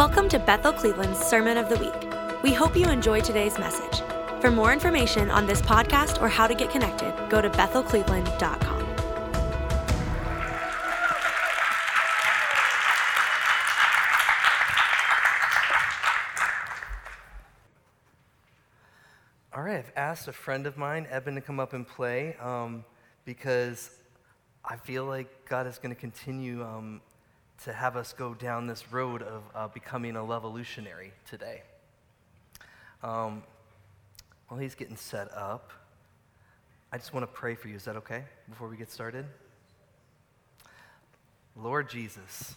Welcome to Bethel Cleveland's Sermon of the Week. We hope you enjoy today's message. For more information on this podcast or how to get connected, go to bethelcleveland.com. All right, I've asked a friend of mine, Eben, to come up and play um, because I feel like God is going to continue um, to have us go down this road of uh, becoming a revolutionary today. Um, while he's getting set up, I just want to pray for you. Is that okay before we get started? Lord Jesus,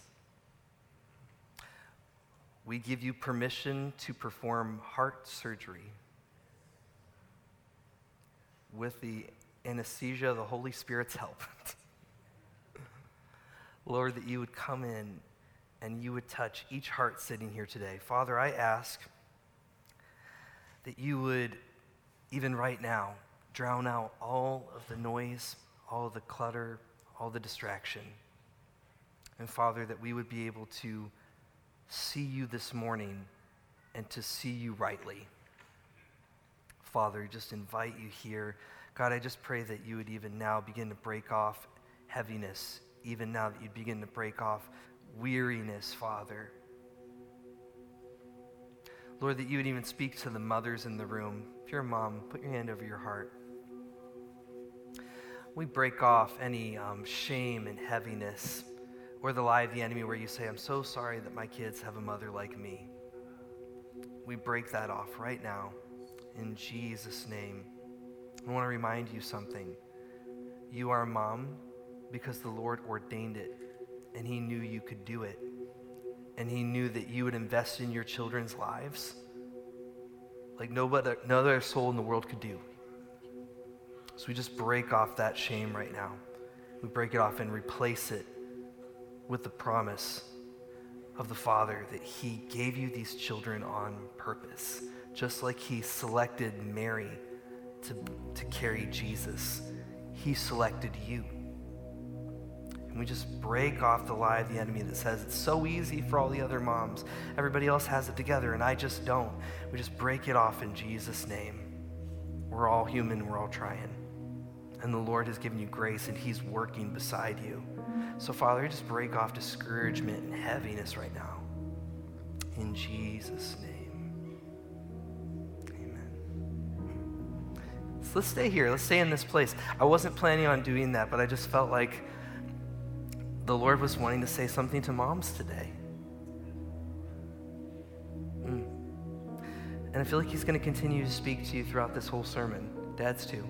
we give you permission to perform heart surgery with the anesthesia of the Holy Spirit's help. Lord, that you would come in and you would touch each heart sitting here today. Father, I ask that you would, even right now, drown out all of the noise, all the clutter, all the distraction. And Father, that we would be able to see you this morning and to see you rightly. Father, just invite you here. God, I just pray that you would even now begin to break off heaviness, even now that you'd begin to break off weariness, Father. Lord, that you would even speak to the mothers in the room. If you're a mom, put your hand over your heart. We break off any um, shame and heaviness or the lie of the enemy where you say, I'm so sorry that my kids have a mother like me. We break that off right now in Jesus' name. I want to remind you something. You are a mom because the Lord ordained it, and He knew you could do it. And He knew that you would invest in your children's lives like nobody, no other soul in the world could do. So we just break off that shame right now. We break it off and replace it with the promise of the Father that He gave you these children on purpose just like he selected Mary to, to carry Jesus, he selected you. And we just break off the lie of the enemy that says it's so easy for all the other moms. Everybody else has it together, and I just don't. We just break it off in Jesus' name. We're all human, we're all trying. And the Lord has given you grace, and He's working beside you. So, Father, just break off discouragement and heaviness right now. In Jesus' name. Amen. So let's stay here. Let's stay in this place. I wasn't planning on doing that, but I just felt like the Lord was wanting to say something to moms today. Mm. And I feel like He's going to continue to speak to you throughout this whole sermon. Dads, too.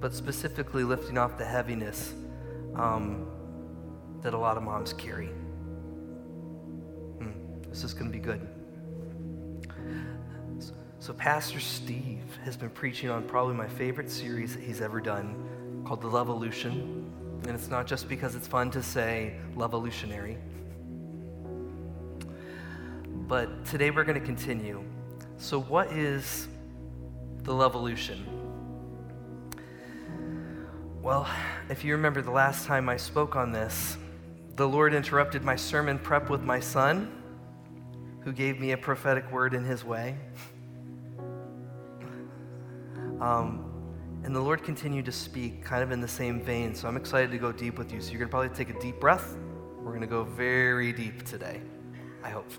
But specifically lifting off the heaviness um, that a lot of moms carry. Mm. This is going to be good. So, Pastor Steve has been preaching on probably my favorite series that he's ever done called The Levolution. And it's not just because it's fun to say Levolutionary. But today we're going to continue. So, what is the Levolution? Well, if you remember the last time I spoke on this, the Lord interrupted my sermon prep with my son, who gave me a prophetic word in his way. Um, and the Lord continued to speak kind of in the same vein. So I'm excited to go deep with you. So you're going to probably take a deep breath. We're going to go very deep today, I hope.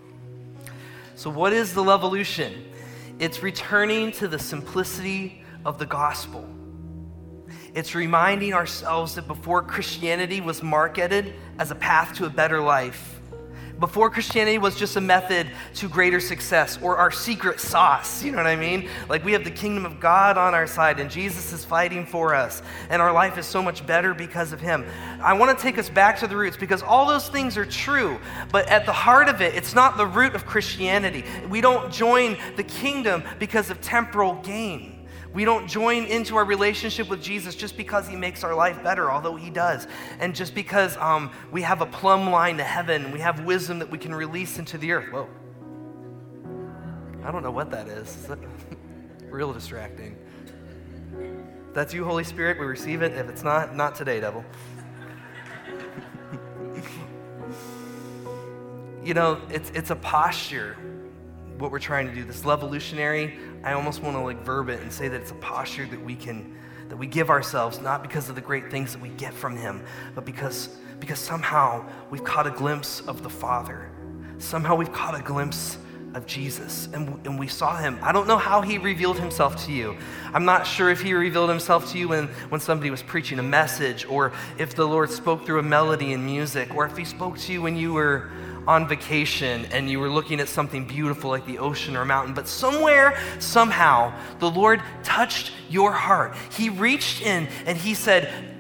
So, what is the Levolution? It's returning to the simplicity of the gospel. It's reminding ourselves that before Christianity was marketed as a path to a better life, before Christianity was just a method to greater success or our secret sauce. You know what I mean? Like we have the kingdom of God on our side and Jesus is fighting for us and our life is so much better because of him. I want to take us back to the roots because all those things are true, but at the heart of it, it's not the root of Christianity. We don't join the kingdom because of temporal gain. We don't join into our relationship with Jesus just because he makes our life better, although he does. And just because um, we have a plumb line to heaven, we have wisdom that we can release into the earth. Whoa. I don't know what that is. is that real distracting. If that's you, Holy Spirit. We receive it. If it's not, not today, devil. you know, it's, it's a posture, what we're trying to do. This Levolutionary, I almost want to like verb it and say that it's a posture that we can, that we give ourselves, not because of the great things that we get from Him, but because, because somehow we've caught a glimpse of the Father. Somehow we've caught a glimpse of Jesus and, and we saw him. I don't know how he revealed himself to you. I'm not sure if he revealed himself to you when, when somebody was preaching a message or if the Lord spoke through a melody in music or if he spoke to you when you were on vacation and you were looking at something beautiful like the ocean or a mountain, but somewhere, somehow, the Lord touched your heart. He reached in and He said,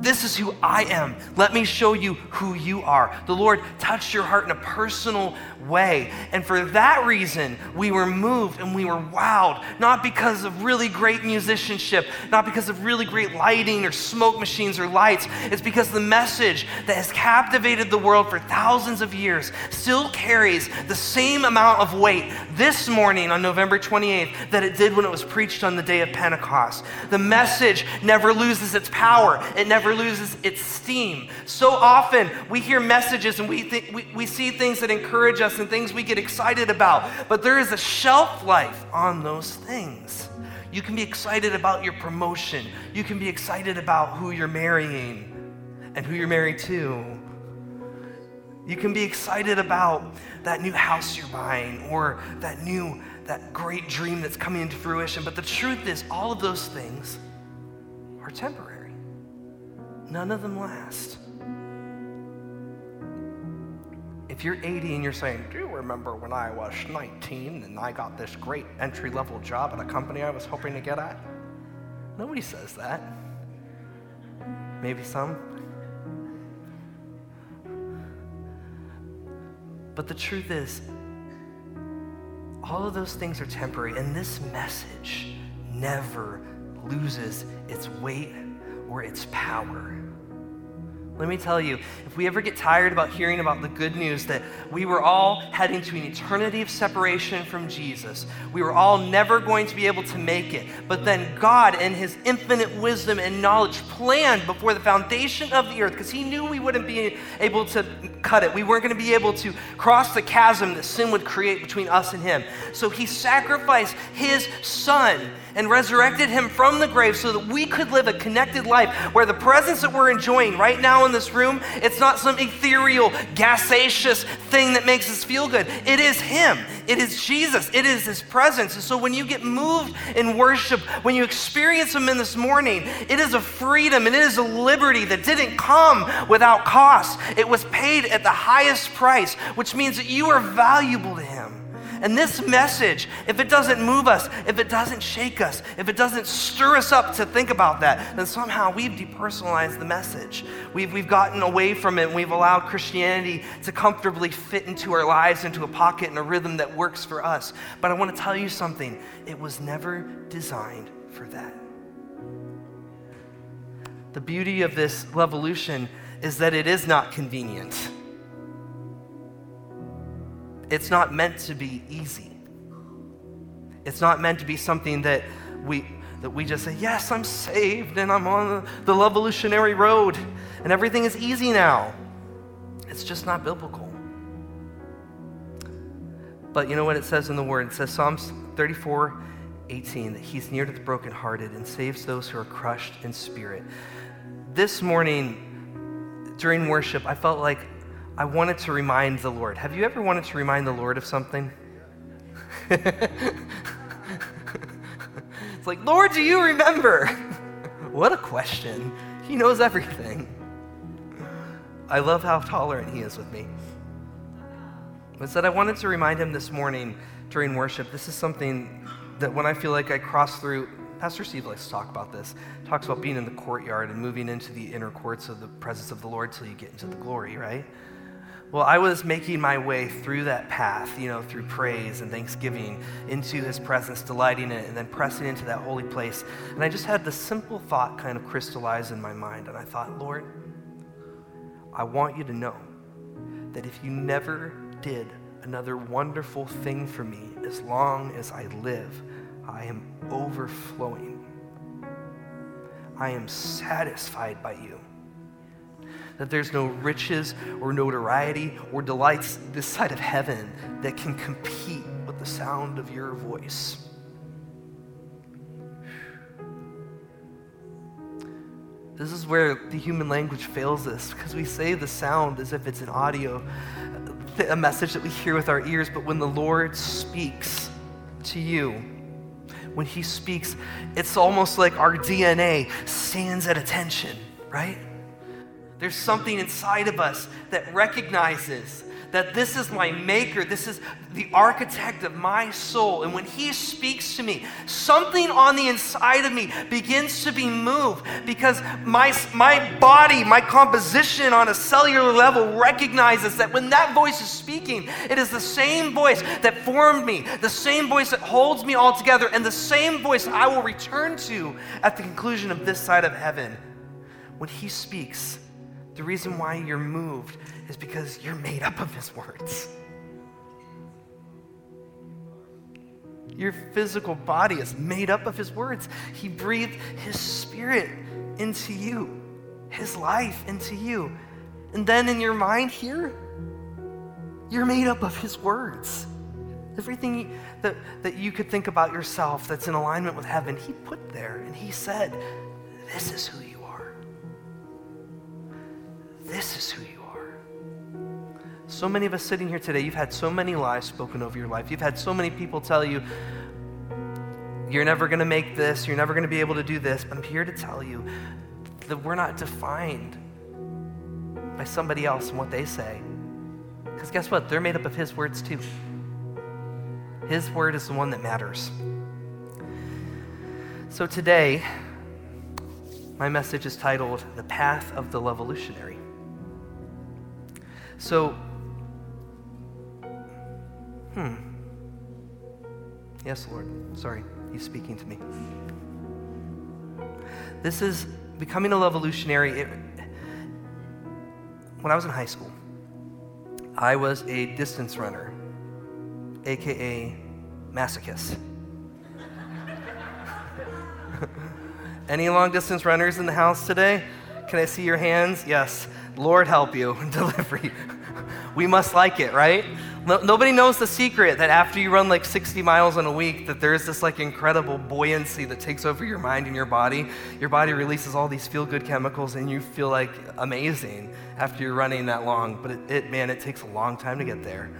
this is who I am. Let me show you who you are. The Lord touched your heart in a personal way. And for that reason, we were moved and we were wowed, not because of really great musicianship, not because of really great lighting or smoke machines or lights. It's because the message that has captivated the world for thousands of years still carries the same amount of weight this morning on November 28th that it did when it was preached on the day of Pentecost. The message never loses its power, it never loses its steam. So often we hear messages and we, think, we, we see things that encourage us and things we get excited about. But there is a shelf life on those things. You can be excited about your promotion. You can be excited about who you're marrying and who you're married to. You can be excited about that new house you're buying or that new, that great dream that's coming into fruition. But the truth is, all of those things are temporary, none of them last. If you're 80 and you're saying, Do you remember when I was 19 and I got this great entry level job at a company I was hoping to get at? Nobody says that. Maybe some. But the truth is, all of those things are temporary, and this message never loses its weight or its power. Let me tell you, if we ever get tired about hearing about the good news that we were all heading to an eternity of separation from Jesus, we were all never going to be able to make it. But then God, in His infinite wisdom and knowledge, planned before the foundation of the earth, because He knew we wouldn't be able to cut it. We weren't going to be able to cross the chasm that sin would create between us and Him. So He sacrificed His Son and resurrected him from the grave so that we could live a connected life where the presence that we're enjoying right now in this room, it's not some ethereal, gaseous thing that makes us feel good. It is him. It is Jesus. It is his presence. And so when you get moved in worship, when you experience him in this morning, it is a freedom and it is a liberty that didn't come without cost. It was paid at the highest price, which means that you are valuable to him. And this message, if it doesn't move us, if it doesn't shake us, if it doesn't stir us up to think about that, then somehow we've depersonalized the message. We've, we've gotten away from it and we've allowed Christianity to comfortably fit into our lives, into a pocket and a rhythm that works for us. But I want to tell you something it was never designed for that. The beauty of this revolution is that it is not convenient it's not meant to be easy. It's not meant to be something that we that we just say, "Yes, I'm saved and I'm on the, the Levolutionary road and everything is easy now." It's just not biblical. But you know what it says in the word? It says Psalms 34 18 that he's near to the brokenhearted and saves those who are crushed in spirit. This morning during worship, I felt like I wanted to remind the Lord. Have you ever wanted to remind the Lord of something? it's like, Lord, do you remember? what a question. He knows everything. I love how tolerant he is with me. But said I wanted to remind him this morning during worship. This is something that when I feel like I cross through, Pastor Steve likes to talk about this. Talks about being in the courtyard and moving into the inner courts of the presence of the Lord till you get into the glory, right? Well, I was making my way through that path, you know, through praise and thanksgiving into his presence, delighting in it, and then pressing into that holy place. And I just had the simple thought kind of crystallize in my mind. And I thought, Lord, I want you to know that if you never did another wonderful thing for me as long as I live, I am overflowing. I am satisfied by you that there's no riches or notoriety or delights this side of heaven that can compete with the sound of your voice. This is where the human language fails us because we say the sound as if it's an audio, a message that we hear with our ears, but when the Lord speaks to you, when He speaks, it's almost like our DNA stands at attention, right? There's something inside of us that recognizes that this is my maker, this is the architect of my soul. And when he speaks to me, something on the inside of me begins to be moved because my, my body, my composition on a cellular level recognizes that when that voice is speaking, it is the same voice that formed me, the same voice that holds me all together, and the same voice I will return to at the conclusion of this side of heaven. When he speaks, the reason why you're moved is because you're made up of His words. Your physical body is made up of His words. He breathed His Spirit into you, His life into you. And then in your mind here, you're made up of His words. Everything that, that you could think about yourself that's in alignment with heaven, He put there. And He said, This is who you are. This is who you are. so many of us sitting here today, you've had so many lies spoken over your life. You've had so many people tell you, you're never going to make this, you're never going to be able to do this. But I'm here to tell you that we're not defined by somebody else and what they say. Because guess what? They're made up of His words too. His word is the one that matters. So today, my message is titled The Path of the Levolutionary. So, Hmm. Yes, Lord. Sorry, He's speaking to me. This is becoming a revolutionary. It, when I was in high school, I was a distance runner, aka masochist. Any long distance runners in the house today? Can I see your hands? Yes. Lord help you and deliver you. We must like it, right? nobody knows the secret that after you run like 60 miles in a week, that there's this like incredible buoyancy that takes over your mind and your body. Your body releases all these feel-good chemicals, and you feel like amazing after you're running that long. But it, it man, it takes a long time to get there.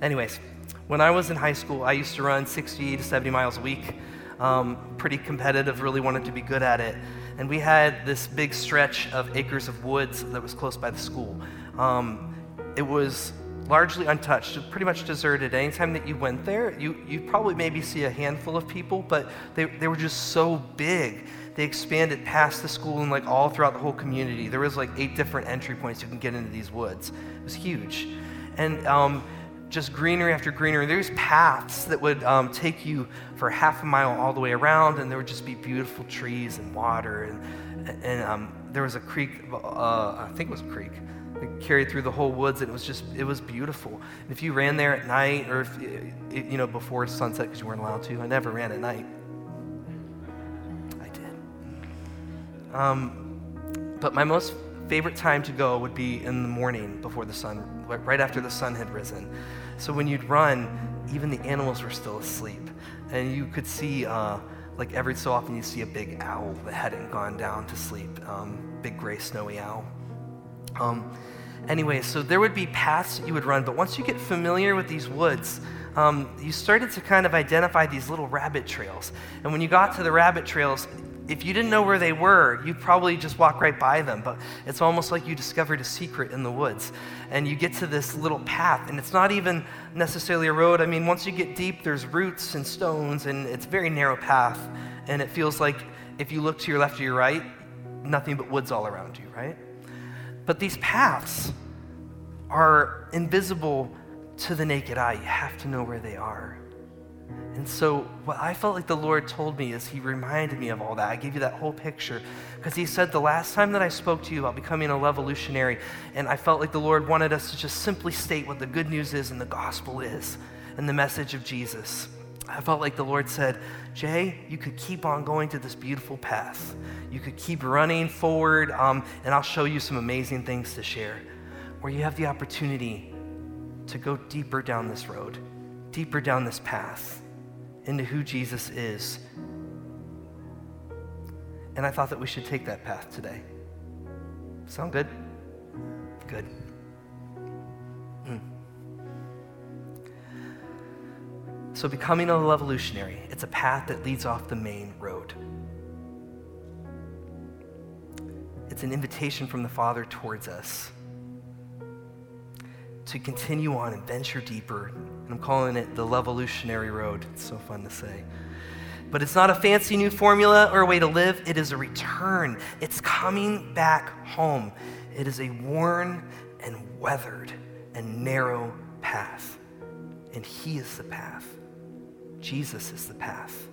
Anyways, when I was in high school, I used to run 60 to 70 miles a week. Um, pretty competitive, really wanted to be good at it. And we had this big stretch of acres of woods that was close by the school. Um, it was largely untouched, pretty much deserted. Anytime that you went there, you, you probably maybe see a handful of people, but they, they were just so big. They expanded past the school and like all throughout the whole community. There was like eight different entry points you can get into these woods. It was huge. And um, just greenery after greenery. There's paths that would um, take you for half a mile all the way around, and there would just be beautiful trees and water. And, and um, there was a creek, uh, I think it was a creek, it carried through the whole woods, and it was just, it was beautiful. And if you ran there at night, or if, you know, before sunset, because you weren't allowed to, I never ran at night. I did. Um, but my most favorite time to go would be in the morning before the sun, right after the sun had risen. So when you'd run, even the animals were still asleep. And you could see, uh, like every so often, you see a big owl that hadn't gone down to sleep, um, big gray snowy owl. Um, anyway, so there would be paths that you would run, but once you get familiar with these woods, um, you started to kind of identify these little rabbit trails. And when you got to the rabbit trails, if you didn't know where they were, you'd probably just walk right by them. But it's almost like you discovered a secret in the woods. And you get to this little path, and it's not even necessarily a road. I mean, once you get deep, there's roots and stones, and it's a very narrow path. And it feels like if you look to your left or your right, nothing but woods all around you, right? But these paths are invisible to the naked eye. You have to know where they are. And so, what I felt like the Lord told me is He reminded me of all that. I gave you that whole picture because He said the last time that I spoke to you about becoming a revolutionary, and I felt like the Lord wanted us to just simply state what the good news is and the gospel is and the message of Jesus. I felt like the Lord said, Jay, you could keep on going to this beautiful path. You could keep running forward, um, and I'll show you some amazing things to share. Or you have the opportunity to go deeper down this road, deeper down this path into who Jesus is. And I thought that we should take that path today. Sound good? Good. Mm. So, becoming a revolutionary, it's a path that leads off the main road. It's an invitation from the Father towards us to continue on and venture deeper. I'm calling it the Levolutionary Road. It's so fun to say. But it's not a fancy new formula or a way to live, it is a return. It's coming back home. It is a worn and weathered and narrow path. And He is the path. Jesus is the path.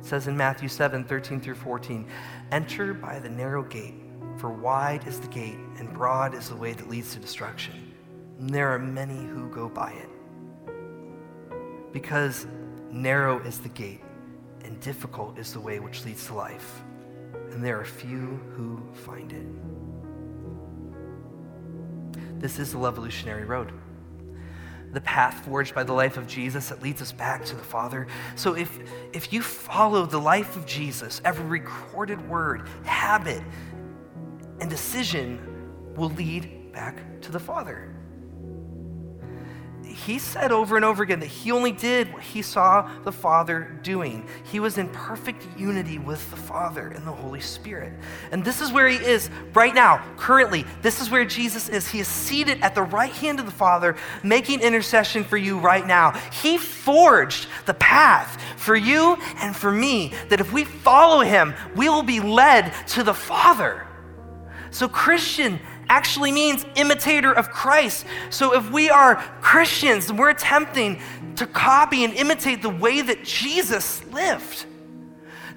It says in Matthew 7 13 through 14, Enter by the narrow gate, for wide is the gate and broad is the way that leads to destruction. And there are many who go by it. Because narrow is the gate and difficult is the way which leads to life, and there are few who find it. This is the revolutionary road the path forged by the life of Jesus that leads us back to the Father. So if, if you follow the life of Jesus, every recorded word, habit, and decision will lead back to the Father he said over and over again that he only did what he saw the Father doing. He was in perfect unity with the Father and the Holy Spirit. And this is where he is right now, currently. This is where Jesus is. He is seated at the right hand of the Father, making intercession for you right now. He forged the path for you and for me that if we follow him, we will be led to the Father. So, Christian, actually means imitator of Christ. So if we are Christians we're attempting to copy and imitate the way that Jesus lived,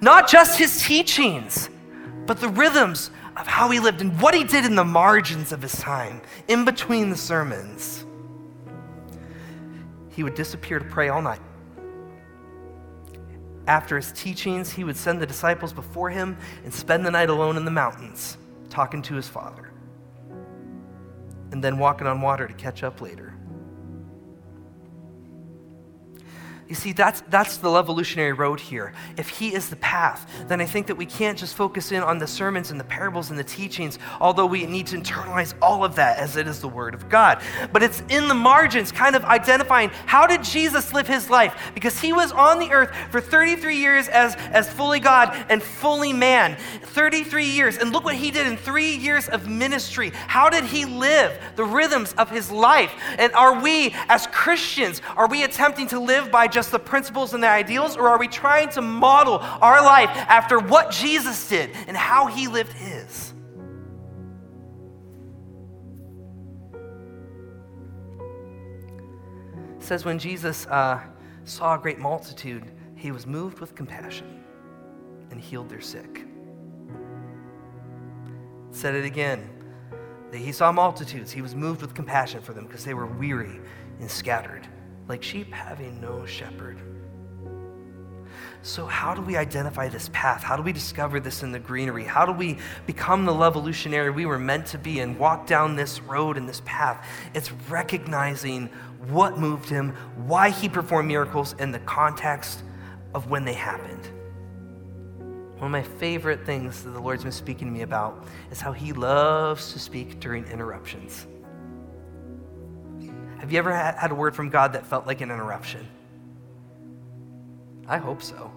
not just his teachings, but the rhythms of how he lived and what he did in the margins of his time, in between the sermons. He would disappear to pray all night. After his teachings, he would send the disciples before him and spend the night alone in the mountains, talking to his Father and then walking on water to catch up later. You see, that's, that's the Levolutionary road here. If He is the path, then I think that we can't just focus in on the sermons and the parables and the teachings, although we need to internalize all of that as it is the Word of God. But it's in the margins, kind of identifying how did Jesus live His life? Because He was on the earth for 33 years as, as fully God and fully man. 33 years. And look what He did in three years of ministry. How did He live? The rhythms of His life. And are we, as Christians, are we attempting to live by just the principles and the ideals, or are we trying to model our life after what Jesus did and how he lived his? It says when Jesus uh, saw a great multitude, he was moved with compassion and healed their sick. said it again. That he saw multitudes. He was moved with compassion for them because they were weary and scattered like sheep having no shepherd. So, how do we identify this path? How do we discover this in the greenery? How do we become the revolutionary we were meant to be and walk down this road and this path? It's recognizing what moved him, why he performed miracles, and the context of when they happened. One of my favorite things that the Lord's been speaking to me about is how he loves to speak during interruptions. Have you ever had a word from God that felt like an interruption? I hope so.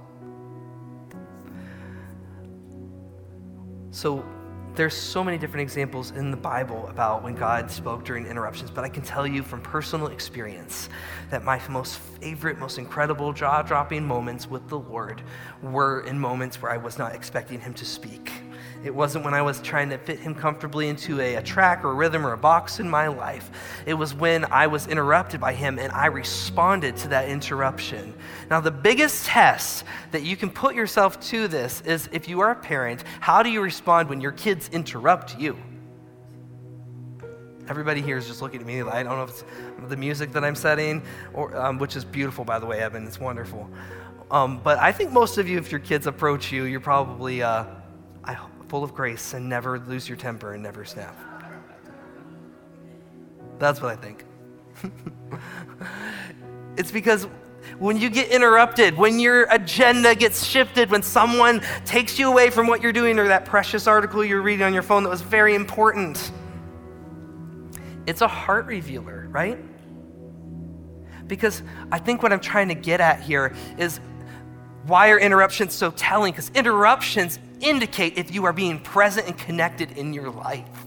So, there's so many different examples in the Bible about when God spoke during interruptions, but I can tell you from personal experience that my most favorite, most incredible jaw dropping moments with the Lord were in moments where I was not expecting Him to speak. It wasn't when I was trying to fit him comfortably into a, a track or a rhythm or a box in my life. It was when I was interrupted by him and I responded to that interruption. Now, the biggest test that you can put yourself to this is if you are a parent, how do you respond when your kids interrupt you? Everybody here is just looking at me. I don't know if it's the music that I'm setting, or, um, which is beautiful, by the way, Evan. It's wonderful. Um, but I think most of you, if your kids approach you, you're probably uh, full of grace and never lose your temper and never snap. That's what I think. it's because when you get interrupted, when your agenda gets shifted, when someone takes you away from what you're doing or that precious article you're reading on your phone that was very important, it's a heart revealer, right? Because I think what I'm trying to get at here is why are interruptions so telling? Because interruptions indicate if you are being present and connected in your life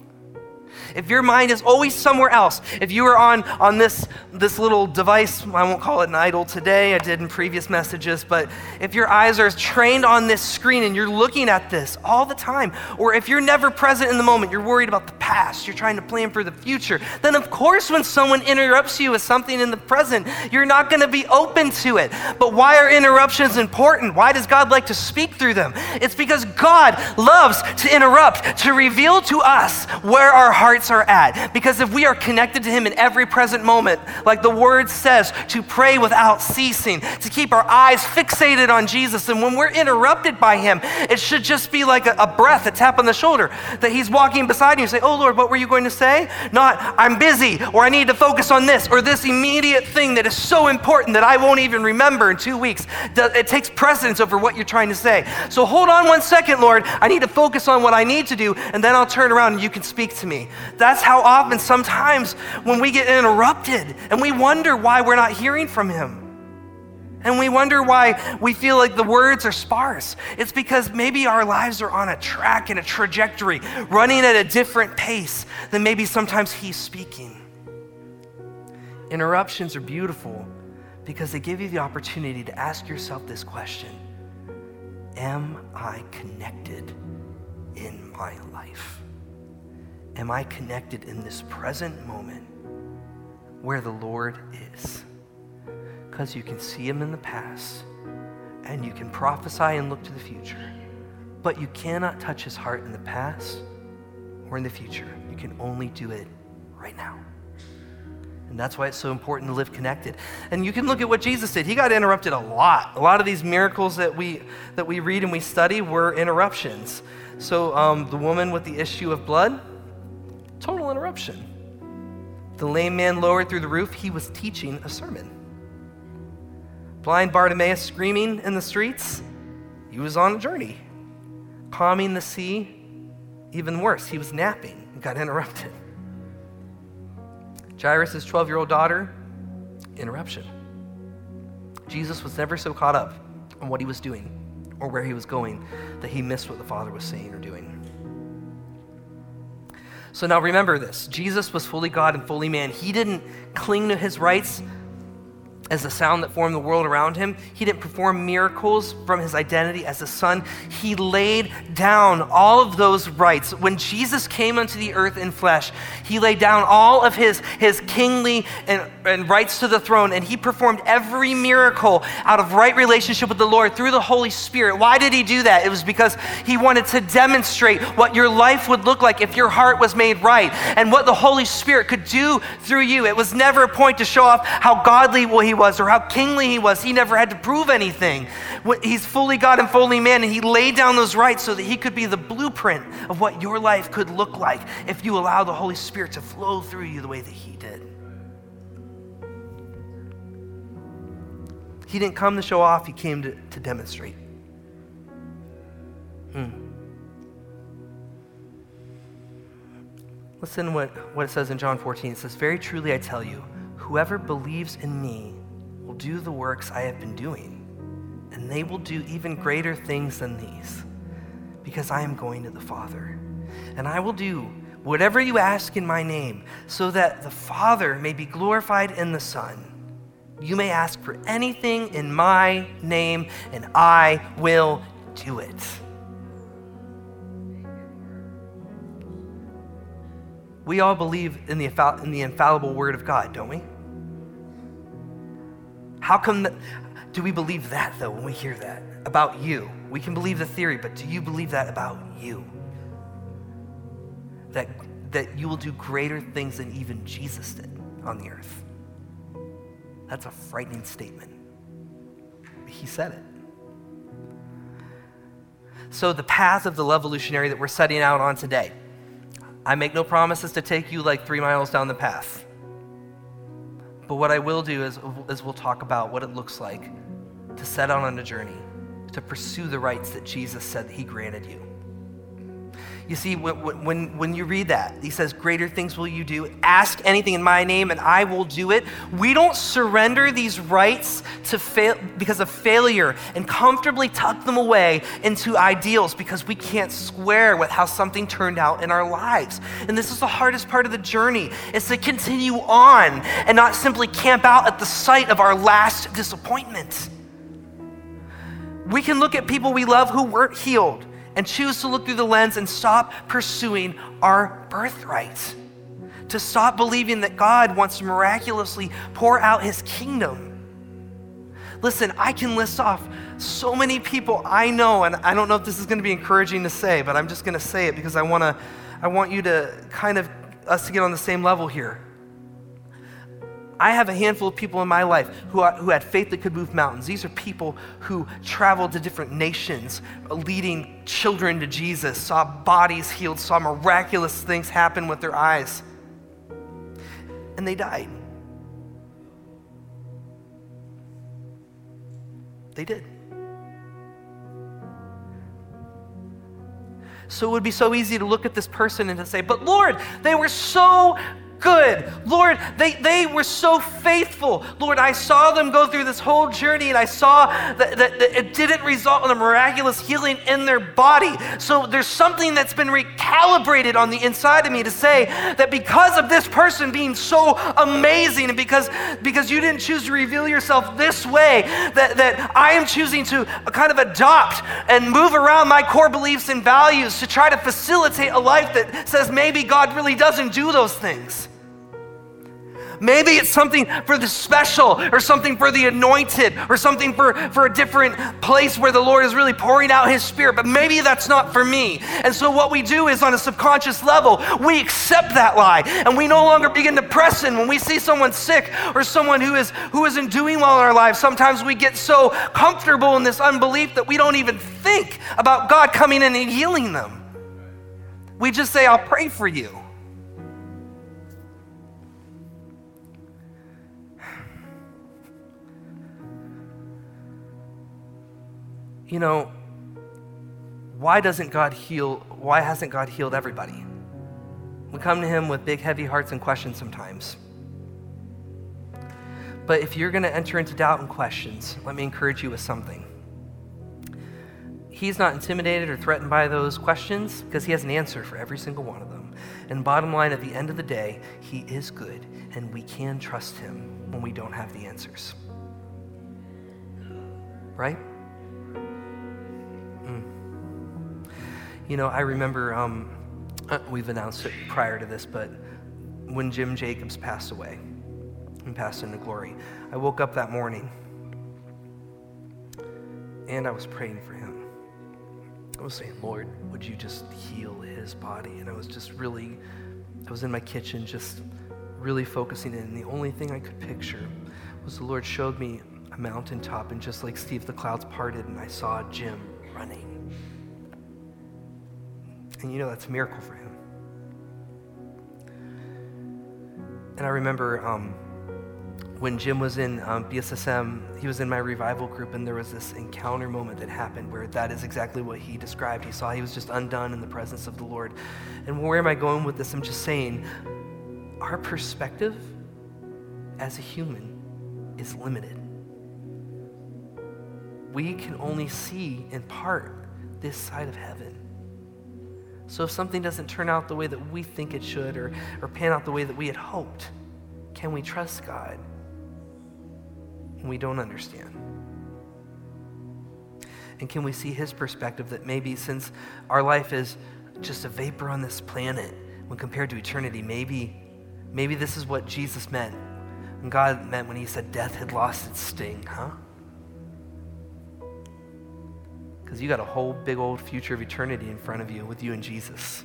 if your mind is always somewhere else, if you are on, on this, this little device, I won't call it an idol today, I did in previous messages, but if your eyes are trained on this screen and you're looking at this all the time, or if you're never present in the moment, you're worried about the past, you're trying to plan for the future, then of course when someone interrupts you with something in the present, you're not going to be open to it. But why are interruptions important? Why does God like to speak through them? It's because God loves to interrupt, to reveal to us where our hearts are at. Because if we are connected to Him in every present moment, like the word says, to pray without ceasing, to keep our eyes fixated on Jesus, and when we're interrupted by Him, it should just be like a, a breath, a tap on the shoulder, that He's walking beside you and say, Oh Lord, what were you going to say? Not, I'm busy, or I need to focus on this, or this immediate thing that is so important that I won't even remember in two weeks. It takes precedence over what you're trying to say. So hold on one second, Lord. I need to focus on what I need to do, and then I'll turn around and you can speak to me. That's how often, sometimes, when we get interrupted and we wonder why we're not hearing from Him. And we wonder why we feel like the words are sparse. It's because maybe our lives are on a track and a trajectory, running at a different pace than maybe sometimes He's speaking. Interruptions are beautiful because they give you the opportunity to ask yourself this question Am I connected in my life? Am I connected in this present moment where the Lord is? Because you can see Him in the past and you can prophesy and look to the future, but you cannot touch His heart in the past or in the future. You can only do it right now. And that's why it's so important to live connected. And you can look at what Jesus did. He got interrupted a lot. A lot of these miracles that we that we read and we study were interruptions. So um, the woman with the issue of blood, Total interruption. The lame man lowered through the roof, he was teaching a sermon. Blind Bartimaeus screaming in the streets, he was on a journey. Calming the sea, even worse, he was napping and got interrupted. Jairus' 12 year old daughter, interruption. Jesus was never so caught up on what he was doing or where he was going that he missed what the Father was saying or doing. So now remember this Jesus was fully God and fully man. He didn't cling to his rights as the sound that formed the world around him. He didn't perform miracles from his identity as a son. He laid down all of those rights. When Jesus came unto the earth in flesh, he laid down all of his, his kingly and, and rights to the throne, and he performed every miracle out of right relationship with the Lord through the Holy Spirit. Why did he do that? It was because he wanted to demonstrate what your life would look like if your heart was made right and what the Holy Spirit could do through you. It was never a point to show off how godly he was or how kingly he was. He never had to prove anything. He's fully God and fully man, and he laid down those rights so that he could be the blueprint of what your life could look like if you allow the Holy Spirit to flow through you the way that he did. He didn't come to show off, he came to, to demonstrate. Hmm. Listen to what, what it says in John 14. It says, Very truly I tell you, whoever believes in me do the works I have been doing, and they will do even greater things than these, because I am going to the Father. And I will do whatever you ask in my name, so that the Father may be glorified in the Son. You may ask for anything in my name, and I will do it. We all believe in the, in the infallible Word of God, don't we? How come do we believe that though when we hear that about you? We can believe the theory, but do you believe that about you? That that you will do greater things than even Jesus did on the earth. That's a frightening statement. He said it. So, the path of the Levolutionary that we're setting out on today, I make no promises to take you like three miles down the path. But what I will do is, is we'll talk about what it looks like to set out on a journey to pursue the rights that Jesus said he granted you. You see, when, when, when you read that, he says, Greater things will you do. Ask anything in my name, and I will do it. We don't surrender these rights to fail because of failure and comfortably tuck them away into ideals because we can't square with how something turned out in our lives. And this is the hardest part of the journey, is to continue on and not simply camp out at the site of our last disappointment. We can look at people we love who weren't healed and choose to look through the lens and stop pursuing our birthright. To stop believing that God wants to miraculously pour out his kingdom. Listen, I can list off so many people I know, and I don't know if this is going to be encouraging to say, but I'm just going to say it because I want to, I want you to kind of us to get on the same level here. I have a handful of people in my life who, who had faith that could move mountains. These are people who traveled to different nations, leading children to Jesus, saw bodies healed, saw miraculous things happen with their eyes. And they died. They did. So it would be so easy to look at this person and to say, But Lord, they were so good. Lord, they, they were so faithful. Lord, I saw them go through this whole journey and I saw that, that, that, it didn't result in a miraculous healing in their body. So there's something that's been recalibrated on the inside of me to say that because of this person being so amazing and because, because you didn't choose to reveal yourself this way, that, that I am choosing to kind of adopt and move around my core beliefs and values to try to facilitate a life that says maybe God really doesn't do those things. Maybe it's something for the special or something for the anointed or something for, for a different place where the Lord is really pouring out His Spirit, but maybe that's not for me. And so, what we do is on a subconscious level, we accept that lie and we no longer begin to press in when we see someone sick or someone who, is, who isn't doing well in our lives. Sometimes we get so comfortable in this unbelief that we don't even think about God coming in and healing them. We just say, I'll pray for you. You know, why doesn't God heal? Why hasn't God healed everybody? We come to Him with big, heavy hearts and questions sometimes. But if you're going to enter into doubt and questions, let me encourage you with something. He's not intimidated or threatened by those questions because he has an answer for every single one of them. And bottom line, at the end of the day, he is good and we can trust him when we don't have the answers. Right? You know, I remember, um, uh, we've announced it prior to this, but when Jim Jacobs passed away and passed into glory, I woke up that morning and I was praying for him. I was saying, Lord, would you just heal his body? And I was just really, I was in my kitchen just really focusing in. And the only thing I could picture was the Lord showed me a mountaintop, and just like Steve, the clouds parted, and I saw Jim running. And you know that's a miracle for him. And I remember um, when Jim was in um, BSSM, he was in my revival group, and there was this encounter moment that happened where that is exactly what he described. He saw he was just undone in the presence of the Lord. And where am I going with this? I'm just saying, our perspective as a human is limited. We can only see in part this side of heaven. So if something doesn't turn out the way that we think it should or, or pan out the way that we had hoped, can we trust God when we don't understand? And can we see his perspective that maybe since our life is just a vapor on this planet when compared to eternity, maybe, maybe this is what Jesus meant. And God meant when he said death had lost its sting, huh? Because you got a whole big old future of eternity in front of you with you and Jesus.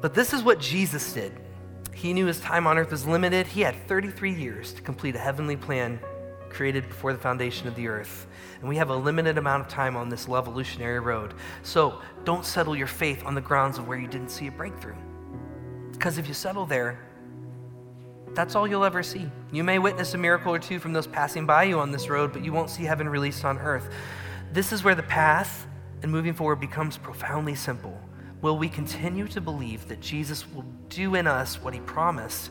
But this is what Jesus did. He knew his time on earth was limited. He had 33 years to complete a heavenly plan created before the foundation of the earth. And we have a limited amount of time on this Levolutionary road. So don't settle your faith on the grounds of where you didn't see a breakthrough. Because if you settle there, that's all you'll ever see. You may witness a miracle or two from those passing by you on this road, but you won't see heaven released on earth. This is where the path and moving forward becomes profoundly simple. Will we continue to believe that Jesus will do in us what he promised?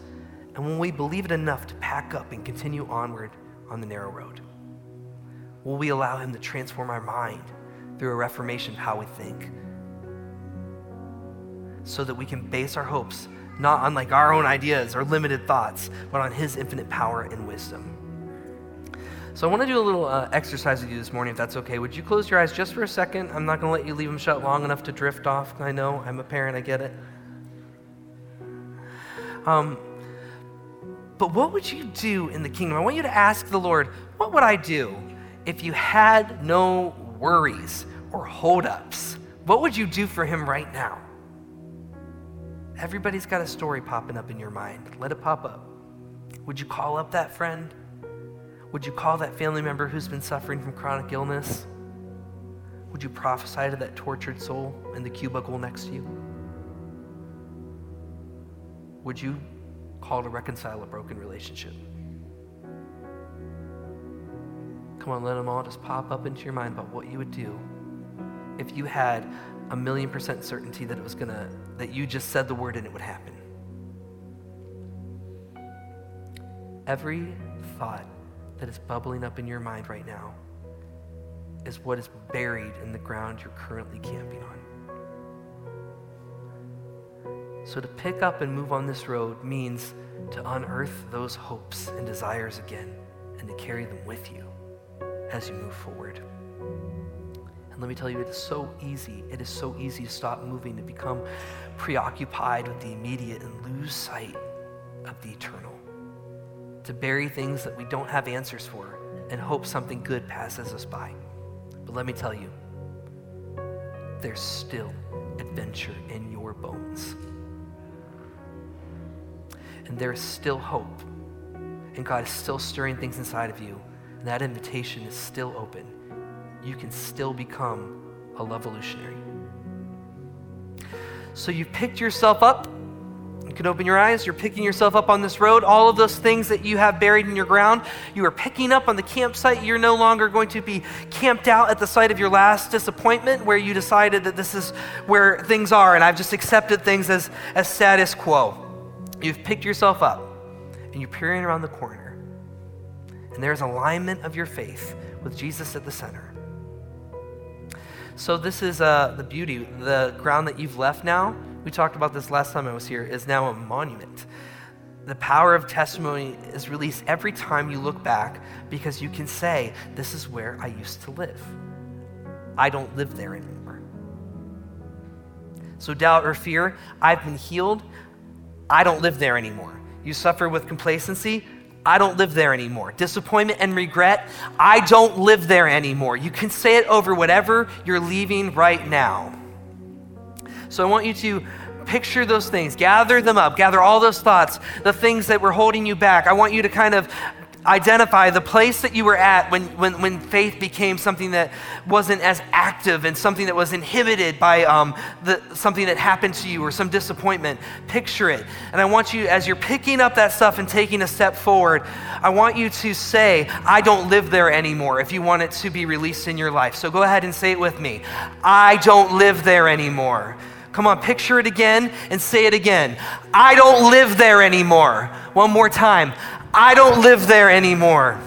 And will we believe it enough to pack up and continue onward on the narrow road? Will we allow him to transform our mind through a reformation of how we think? So that we can base our hopes not on like our own ideas or limited thoughts, but on his infinite power and wisdom. So I want to do a little uh, exercise with you this morning, if that's okay. Would you close your eyes just for a second? I'm not going to let you leave them shut long enough to drift off. I know, I'm a parent, I get it. Um, but what would you do in the kingdom? I want you to ask the Lord, what would I do if you had no worries or holdups? What would you do for him right now? Everybody's got a story popping up in your mind. Let it pop up. Would you call up that friend? Would you call that family member who's been suffering from chronic illness? Would you prophesy to that tortured soul in the cubicle next to you? Would you call to reconcile a broken relationship? Come on, let them all just pop up into your mind about what you would do if you had a million percent certainty that it was gonna, that you just said the word and it would happen. Every thought that is bubbling up in your mind right now is what is buried in the ground you're currently camping on. So to pick up and move on this road means to unearth those hopes and desires again and to carry them with you as you move forward let me tell you, it is so easy. It is so easy to stop moving, to become preoccupied with the immediate and lose sight of the eternal. To bury things that we don't have answers for and hope something good passes us by. But let me tell you, there's still adventure in your bones. And there is still hope. And God is still stirring things inside of you. And that invitation is still open you can still become a Levolutionary. So you've picked yourself up. You can open your eyes. You're picking yourself up on this road. All of those things that you have buried in your ground, you are picking up on the campsite. You're no longer going to be camped out at the site of your last disappointment where you decided that this is where things are and I've just accepted things as, as status quo. You've picked yourself up and you're peering around the corner. And there's alignment of your faith with Jesus at the center. So this is uh, the beauty. The ground that you've left now, we talked about this last time I was here, is now a monument. The power of testimony is released every time you look back because you can say, This is where I used to live. I don't live there anymore. So, doubt or fear, I've been healed. I don't live there anymore. You suffer with complacency. I don't live there anymore. Disappointment and regret, I don't live there anymore. You can say it over whatever you're leaving right now. So I want you to picture those things, gather them up, gather all those thoughts, the things that were holding you back. I want you to kind of identify the place that you were at when, when, when faith became something that wasn't as active and something that was inhibited by um, the, something that happened to you or some disappointment. Picture it. And I want you, as you're picking up that stuff and taking a step forward, I want you to say, I don't live there anymore if you want it to be released in your life. So go ahead and say it with me. I don't live there anymore. Come on, picture it again and say it again. I don't live there anymore. One more time. I don't live there anymore.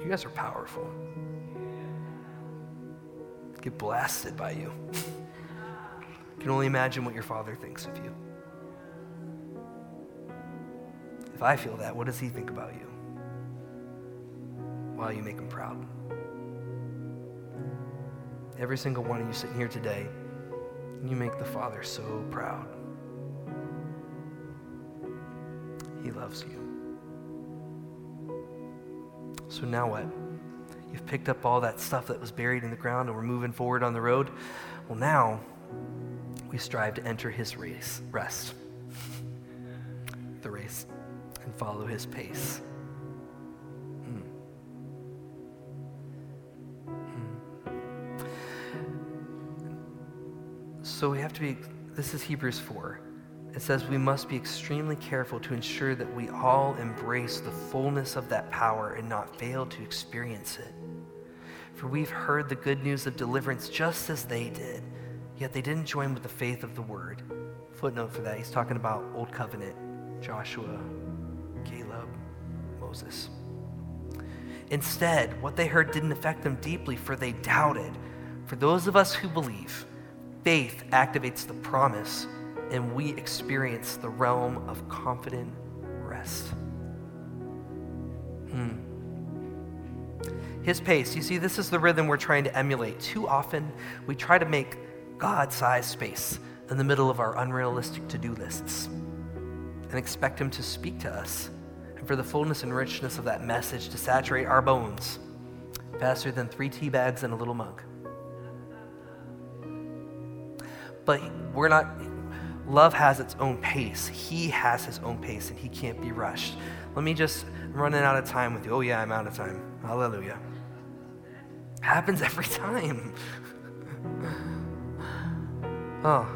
You guys are powerful. Get blasted by you. I can only imagine what your father thinks of you. If I feel that, what does he think about you? While you make him proud. Every single one of you sitting here today, you make the Father so proud. He loves you. So now what? You've picked up all that stuff that was buried in the ground and we're moving forward on the road. Well, now we strive to enter his race, rest, the race, and follow his pace. Hmm. Hmm. So we have to be, this is Hebrews 4 it says we must be extremely careful to ensure that we all embrace the fullness of that power and not fail to experience it. For we've heard the good news of deliverance just as they did, yet they didn't join with the faith of the word. Footnote for that, he's talking about Old Covenant, Joshua, Caleb, Moses. Instead, what they heard didn't affect them deeply, for they doubted. For those of us who believe, faith activates the promise and we experience the realm of confident rest. Hmm. His pace, you see, this is the rhythm we're trying to emulate. Too often, we try to make God sized space in the middle of our unrealistic to do lists and expect Him to speak to us and for the fullness and richness of that message to saturate our bones faster than three tea bags and a little mug. But we're not, love has its own pace. He has his own pace and he can't be rushed. Let me just, I'm running out of time with you. Oh, yeah, I'm out of time. Hallelujah. Happens every time. oh.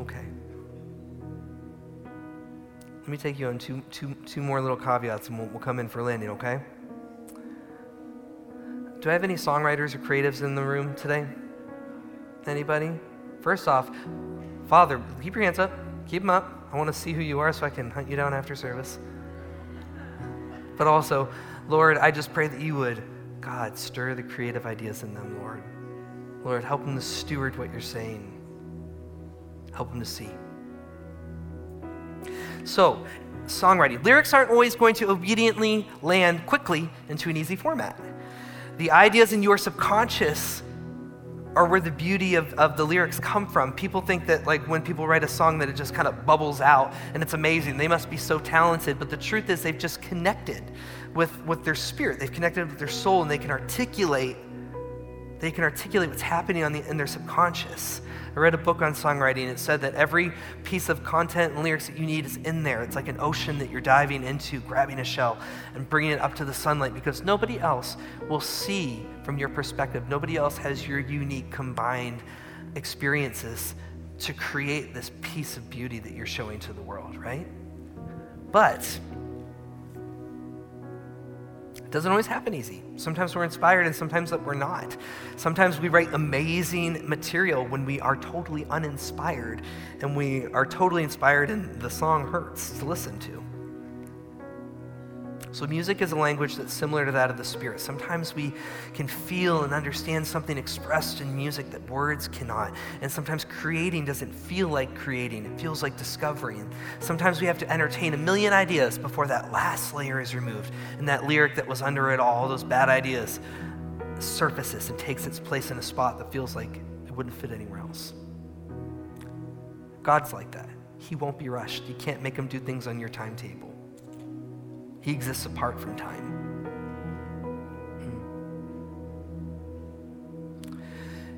Okay. Let me take you on two, two, two more little caveats and we'll, we'll come in for landing, okay? Do I have any songwriters or creatives in the room today? Anybody? First off, Father, keep your hands up. Keep them up. I want to see who you are so I can hunt you down after service. But also, Lord, I just pray that you would, God, stir the creative ideas in them, Lord. Lord, help them to steward what you're saying. Help them to see. So, songwriting. Lyrics aren't always going to obediently land quickly into an easy format. The ideas in your subconscious or where the beauty of, of the lyrics come from. People think that like when people write a song that it just kind of bubbles out and it's amazing. They must be so talented. But the truth is they've just connected with, with their spirit. They've connected with their soul and they can articulate they can articulate what's happening on the, in their subconscious. I read a book on songwriting. It said that every piece of content and lyrics that you need is in there. It's like an ocean that you're diving into, grabbing a shell and bringing it up to the sunlight because nobody else will see from your perspective. Nobody else has your unique combined experiences to create this piece of beauty that you're showing to the world, right? But it doesn't always happen easy. Sometimes we're inspired and sometimes we're not. Sometimes we write amazing material when we are totally uninspired and we are totally inspired and the song hurts to listen to. So, music is a language that's similar to that of the Spirit. Sometimes we can feel and understand something expressed in music that words cannot. And sometimes creating doesn't feel like creating, it feels like discovering. Sometimes we have to entertain a million ideas before that last layer is removed. And that lyric that was under it all, those bad ideas, surfaces and takes its place in a spot that feels like it wouldn't fit anywhere else. God's like that. He won't be rushed. You can't make him do things on your timetable. He exists apart from time.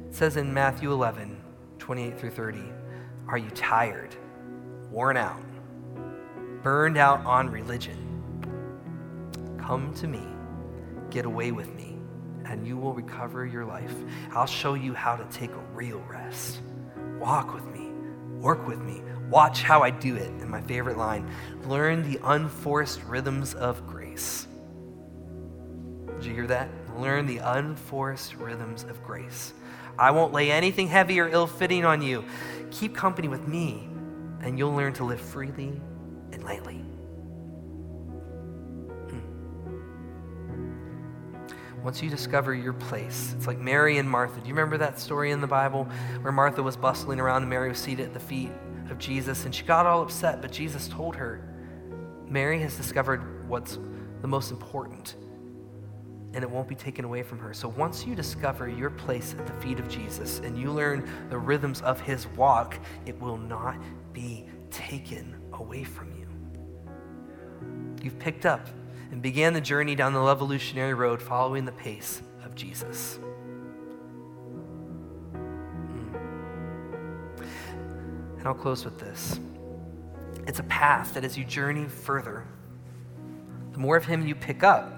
It says in Matthew 11, 28 through 30, Are you tired, worn out, burned out on religion? Come to me, get away with me, and you will recover your life. I'll show you how to take a real rest. Walk with me, work with me, Watch how I do it. And my favorite line learn the unforced rhythms of grace. Did you hear that? Learn the unforced rhythms of grace. I won't lay anything heavy or ill fitting on you. Keep company with me, and you'll learn to live freely and lightly. Hmm. Once you discover your place, it's like Mary and Martha. Do you remember that story in the Bible where Martha was bustling around and Mary was seated at the feet of Jesus, and she got all upset, but Jesus told her, Mary has discovered what's the most important, and it won't be taken away from her. So once you discover your place at the feet of Jesus and you learn the rhythms of his walk, it will not be taken away from you. You've picked up and began the journey down the Levolutionary road following the pace of Jesus. And I'll close with this. It's a path that as you journey further, the more of Him you pick up,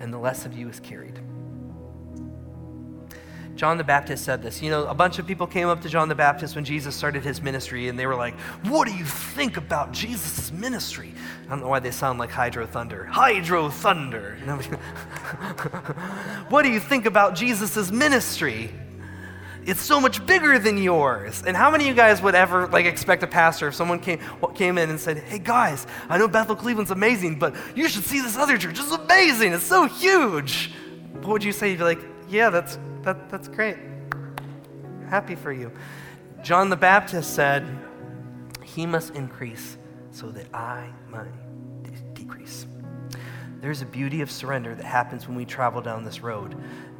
and the less of you is carried. John the Baptist said this. You know, a bunch of people came up to John the Baptist when Jesus started his ministry, and they were like, What do you think about Jesus' ministry? I don't know why they sound like Hydro Thunder. Hydro Thunder. You know? what do you think about Jesus' ministry? It's so much bigger than yours. And how many of you guys would ever like expect a pastor if someone came came in and said, "Hey guys, I know Bethel Cleveland's amazing, but you should see this other church. It's amazing. It's so huge." What would you say? You'd be like, "Yeah, that's that, that's great. Happy for you." John the Baptist said, "He must increase so that I might decrease." There's a beauty of surrender that happens when we travel down this road.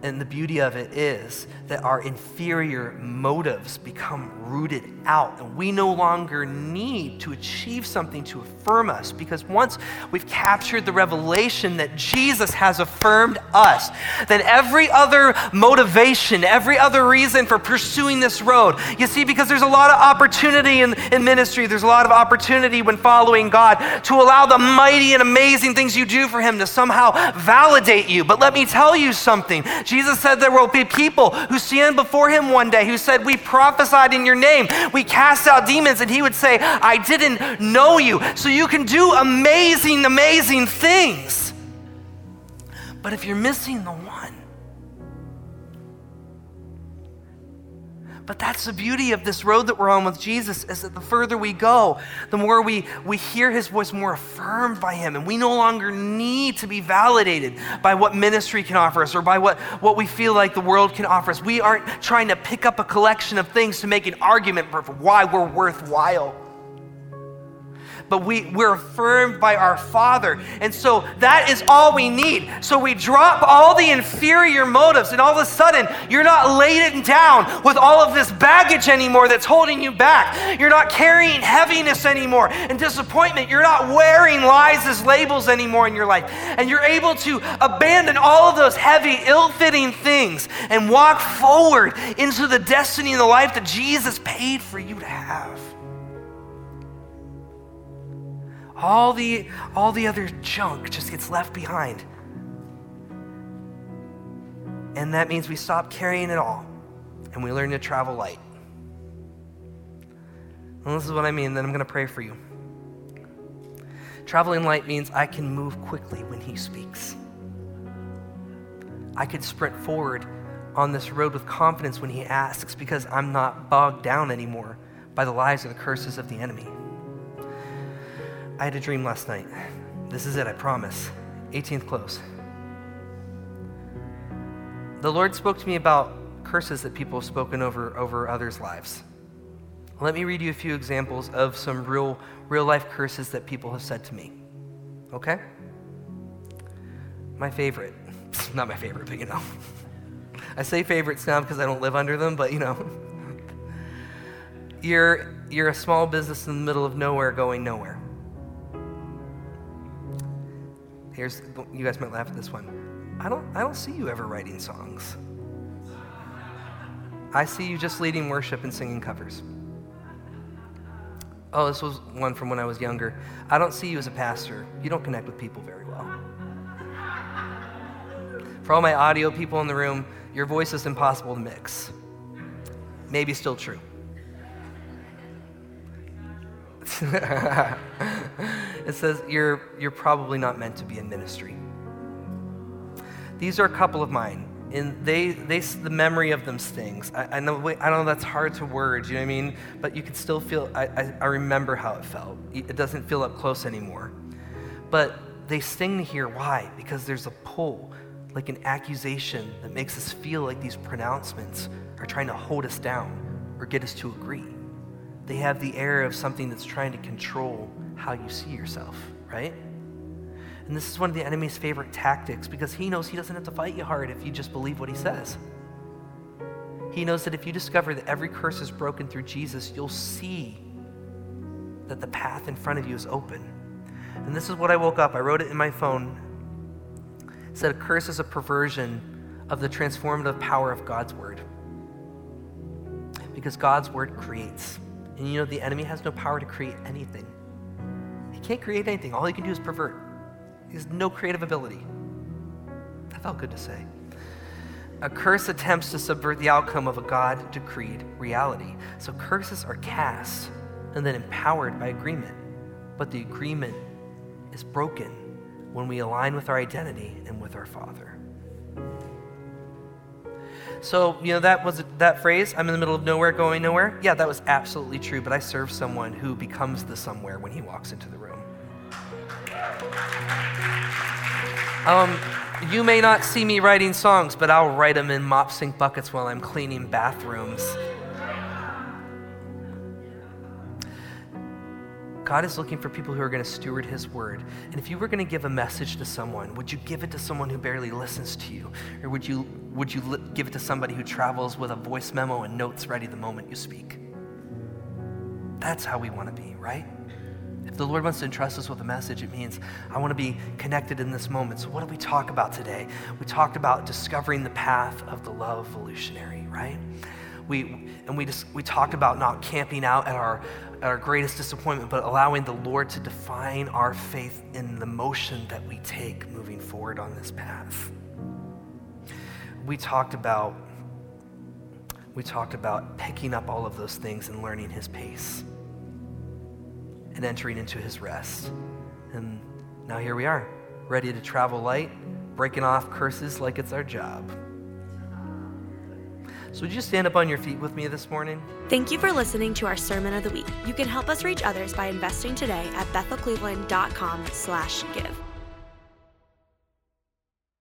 And the beauty of it is that our inferior motives become rooted out. And we no longer need to achieve something to affirm us because once we've captured the revelation that Jesus has affirmed us, then every other motivation, every other reason for pursuing this road, you see, because there's a lot of opportunity in, in ministry, there's a lot of opportunity when following God to allow the mighty and amazing things you do for Him to somehow validate you. But let me tell you something. Jesus said there will be people who stand before him one day who said, We prophesied in your name, we cast out demons, and he would say, I didn't know you. So you can do amazing, amazing things. But if you're missing the one, But that's the beauty of this road that we're on with Jesus is that the further we go, the more we, we hear his voice more affirmed by him. And we no longer need to be validated by what ministry can offer us or by what, what we feel like the world can offer us. We aren't trying to pick up a collection of things to make an argument for why we're worthwhile but we, we're affirmed by our Father. And so that is all we need. So we drop all the inferior motives, and all of a sudden, you're not laden down with all of this baggage anymore that's holding you back. You're not carrying heaviness anymore and disappointment. You're not wearing lies as labels anymore in your life. And you're able to abandon all of those heavy, ill fitting things and walk forward into the destiny and the life that Jesus paid for you to have. All the, all the other junk just gets left behind. And that means we stop carrying it all and we learn to travel light. And this is what I mean, then I'm going to pray for you. Traveling light means I can move quickly when He speaks. I could sprint forward on this road with confidence when He asks because I'm not bogged down anymore by the lies or the curses of the enemy. I had a dream last night. This is it, I promise. 18th close. The Lord spoke to me about curses that people have spoken over, over others' lives. Let me read you a few examples of some real, real life curses that people have said to me. Okay? My favorite. Not my favorite, but you know. I say favorites now because I don't live under them, but you know. You're, you're a small business in the middle of nowhere going nowhere. Here's you guys might laugh at this one. I don't I don't see you ever writing songs. I see you just leading worship and singing covers. Oh, this was one from when I was younger. I don't see you as a pastor. You don't connect with people very well. For all my audio people in the room, your voice is impossible to mix. Maybe still true. it says you're, you're probably not meant to be in ministry. These are a couple of mine, and they, they the memory of them stings. I, I know I know that's hard to word, you know what I mean? But you can still feel, I, I, I remember how it felt. It doesn't feel up close anymore. But they sting to hear why? Because there's a pull, like an accusation that makes us feel like these pronouncements are trying to hold us down or get us to agree. They have the air of something that's trying to control how you see yourself, right? And this is one of the enemy's favorite tactics because he knows he doesn't have to fight you hard if you just believe what he says. He knows that if you discover that every curse is broken through Jesus, you'll see that the path in front of you is open. And this is what I woke up. I wrote it in my phone. It said, A curse is a perversion of the transformative power of God's word. Because God's word creates. And you know, the enemy has no power to create anything. Can't create anything. All he can do is pervert. He has no creative ability. That felt good to say. A curse attempts to subvert the outcome of a God decreed reality. So curses are cast and then empowered by agreement. But the agreement is broken when we align with our identity and with our Father. So, you know, that was that phrase, I'm in the middle of nowhere going nowhere. Yeah, that was absolutely true, but I serve someone who becomes the somewhere when he walks into the room. Um, you may not see me writing songs, but I'll write them in mop sink buckets while I'm cleaning bathrooms. God is looking for people who are going to steward His word. And if you were going to give a message to someone, would you give it to someone who barely listens to you? Or would you, would you li- give it to somebody who travels with a voice memo and notes ready the moment you speak? That's how we want to be, right? If the Lord wants to entrust us with a message, it means I want to be connected in this moment. So, what did we talk about today? We talked about discovering the path of the Levolutionary, right? We, and we, just, we talked about not camping out at our, at our greatest disappointment, but allowing the Lord to define our faith in the motion that we take moving forward on this path. We talked about we talked about picking up all of those things and learning his pace and entering into his rest. And now here we are, ready to travel light, breaking off curses like it's our job. So, would you stand up on your feet with me this morning? Thank you for listening to our Sermon of the Week. You can help us reach others by investing today at bethelcleveland.com slash give.